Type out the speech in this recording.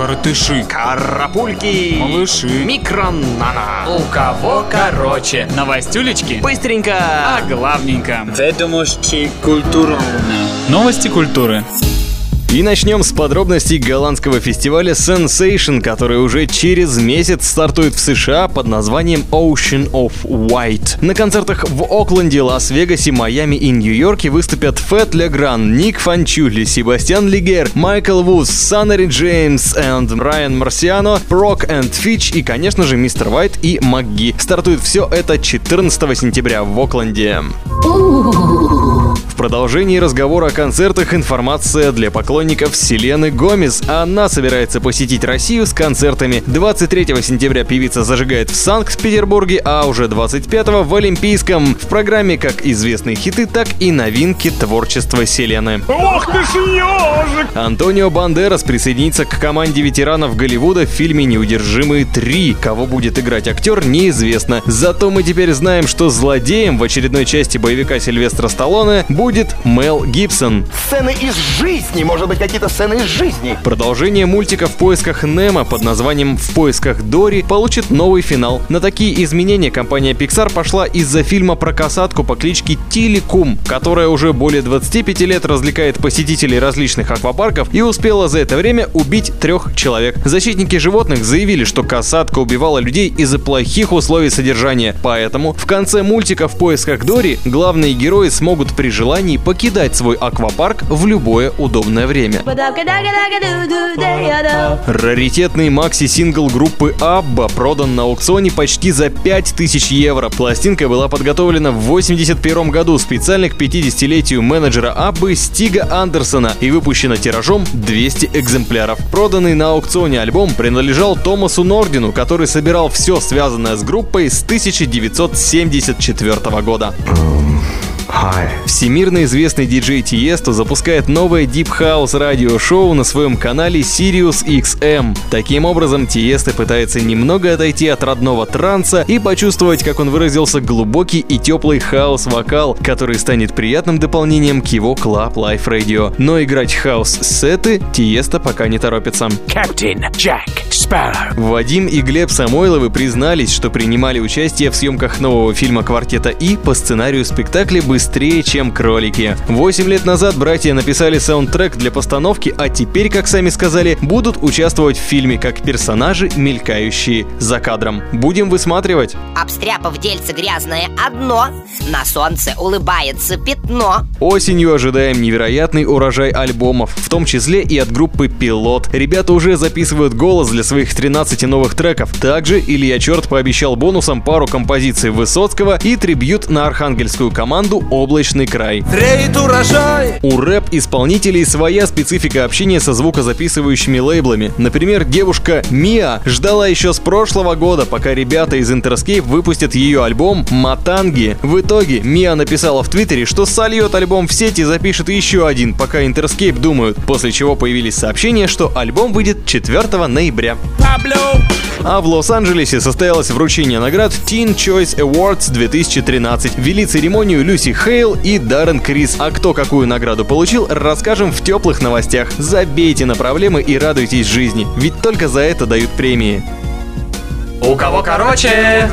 Коротыши. Карапульки. Малыши. Микронана. У кого короче. Новостюлечки. Быстренько. А главненько. Ведомости культурно. Новости культуры. И начнем с подробностей голландского фестиваля Sensation, который уже через месяц стартует в США под названием Ocean of White. На концертах в Окленде, Лас-Вегасе, Майами и Нью-Йорке выступят Фэт Легран, Ник Фанчули, Себастьян Лигер, Майкл Вуз, Саннери Джеймс и Райан Марсиано, Прок энд Фич и, конечно же, Мистер Уайт и МакГи. Стартует все это 14 сентября в Окленде. В продолжении разговора о концертах информация для поклонников Селены Гомес. Она собирается посетить Россию с концертами. 23 сентября певица зажигает в Санкт-Петербурге, а уже 25 в Олимпийском. В программе как известные хиты, так и новинки творчества Селены. Ох ты ж ежик! Антонио Бандерас присоединится к команде ветеранов Голливуда в фильме «Неудержимые 3». Кого будет играть актер, неизвестно. Зато мы теперь знаем, что злодеем в очередной части боевика Сильвестра Сталлоне будет Мел Гибсон. Сцены из жизни, может быть, какие-то сцены из жизни. Продолжение мультика «В поисках Немо» под названием «В поисках Дори» получит новый финал. На такие изменения компания Pixar пошла из-за фильма про касатку по кличке Тиликум, которая уже более 25 лет развлекает посетителей различных аквапарков и успела за это время убить трех человек. Защитники животных заявили, что касатка убивала людей из-за плохих условий содержания, поэтому в конце мультика «В поисках Дори» главные герои смогут при желании покидать свой аквапарк в любое удобное время. Раритетный макси-сингл группы Абба продан на аукционе почти за 5000 евро. Пластинка была подготовлена в 81 году специально к 50-летию менеджера Аббы Стига Андерсона и выпущена тиражом 200 экземпляров. Проданный на аукционе альбом принадлежал Томасу Нордину, который собирал все связанное с группой с 1974 года. Всемирно известный диджей Тиесто запускает новое Deep House радиошоу на своем канале Sirius XM. Таким образом, Тиесто пытается немного отойти от родного транса и почувствовать, как он выразился, глубокий и теплый хаос-вокал, который станет приятным дополнением к его Club Life Radio. Но играть хаус-сеты Тиесто пока не торопится. Капитан Джек Спарроу. Вадим и Глеб Самойловы признались, что принимали участие в съемках нового фильма «Квартета И» по сценарию спектакля «Быстрее, чем кролики». Восемь лет назад братья написали саундтрек для постановки, а теперь, как сами сказали, будут участвовать в фильме как персонажи, мелькающие за кадром. Будем высматривать. Обстряпав дельце грязное одно, на солнце улыбается пятно. Осенью ожидаем невероятный урожай альбомов, в том числе и от группы «Пилот». Ребята уже записывают голос для своих 13 новых треков. Также Илья Черт пообещал бонусом пару композиций Высоцкого и трибют на архангельскую команду «Облачный край». Треет урожай У рэп-исполнителей своя специфика общения со звукозаписывающими лейблами. Например, девушка Миа ждала еще с прошлого года, пока ребята из Interscape выпустят ее альбом «Матанги». В итоге Миа написала в Твиттере, что сольет альбом в сеть и запишет еще один, пока Interscape думают, после чего появились сообщения, что альбом выйдет 4 ноября. А в Лос-Анджелесе состоялось вручение наград Teen Choice Awards 2013. Вели церемонию Люси Хейл и Даррен Крис. А кто какую награду получил, расскажем в теплых новостях. Забейте на проблемы и радуйтесь жизни, ведь только за это дают премии. У кого короче.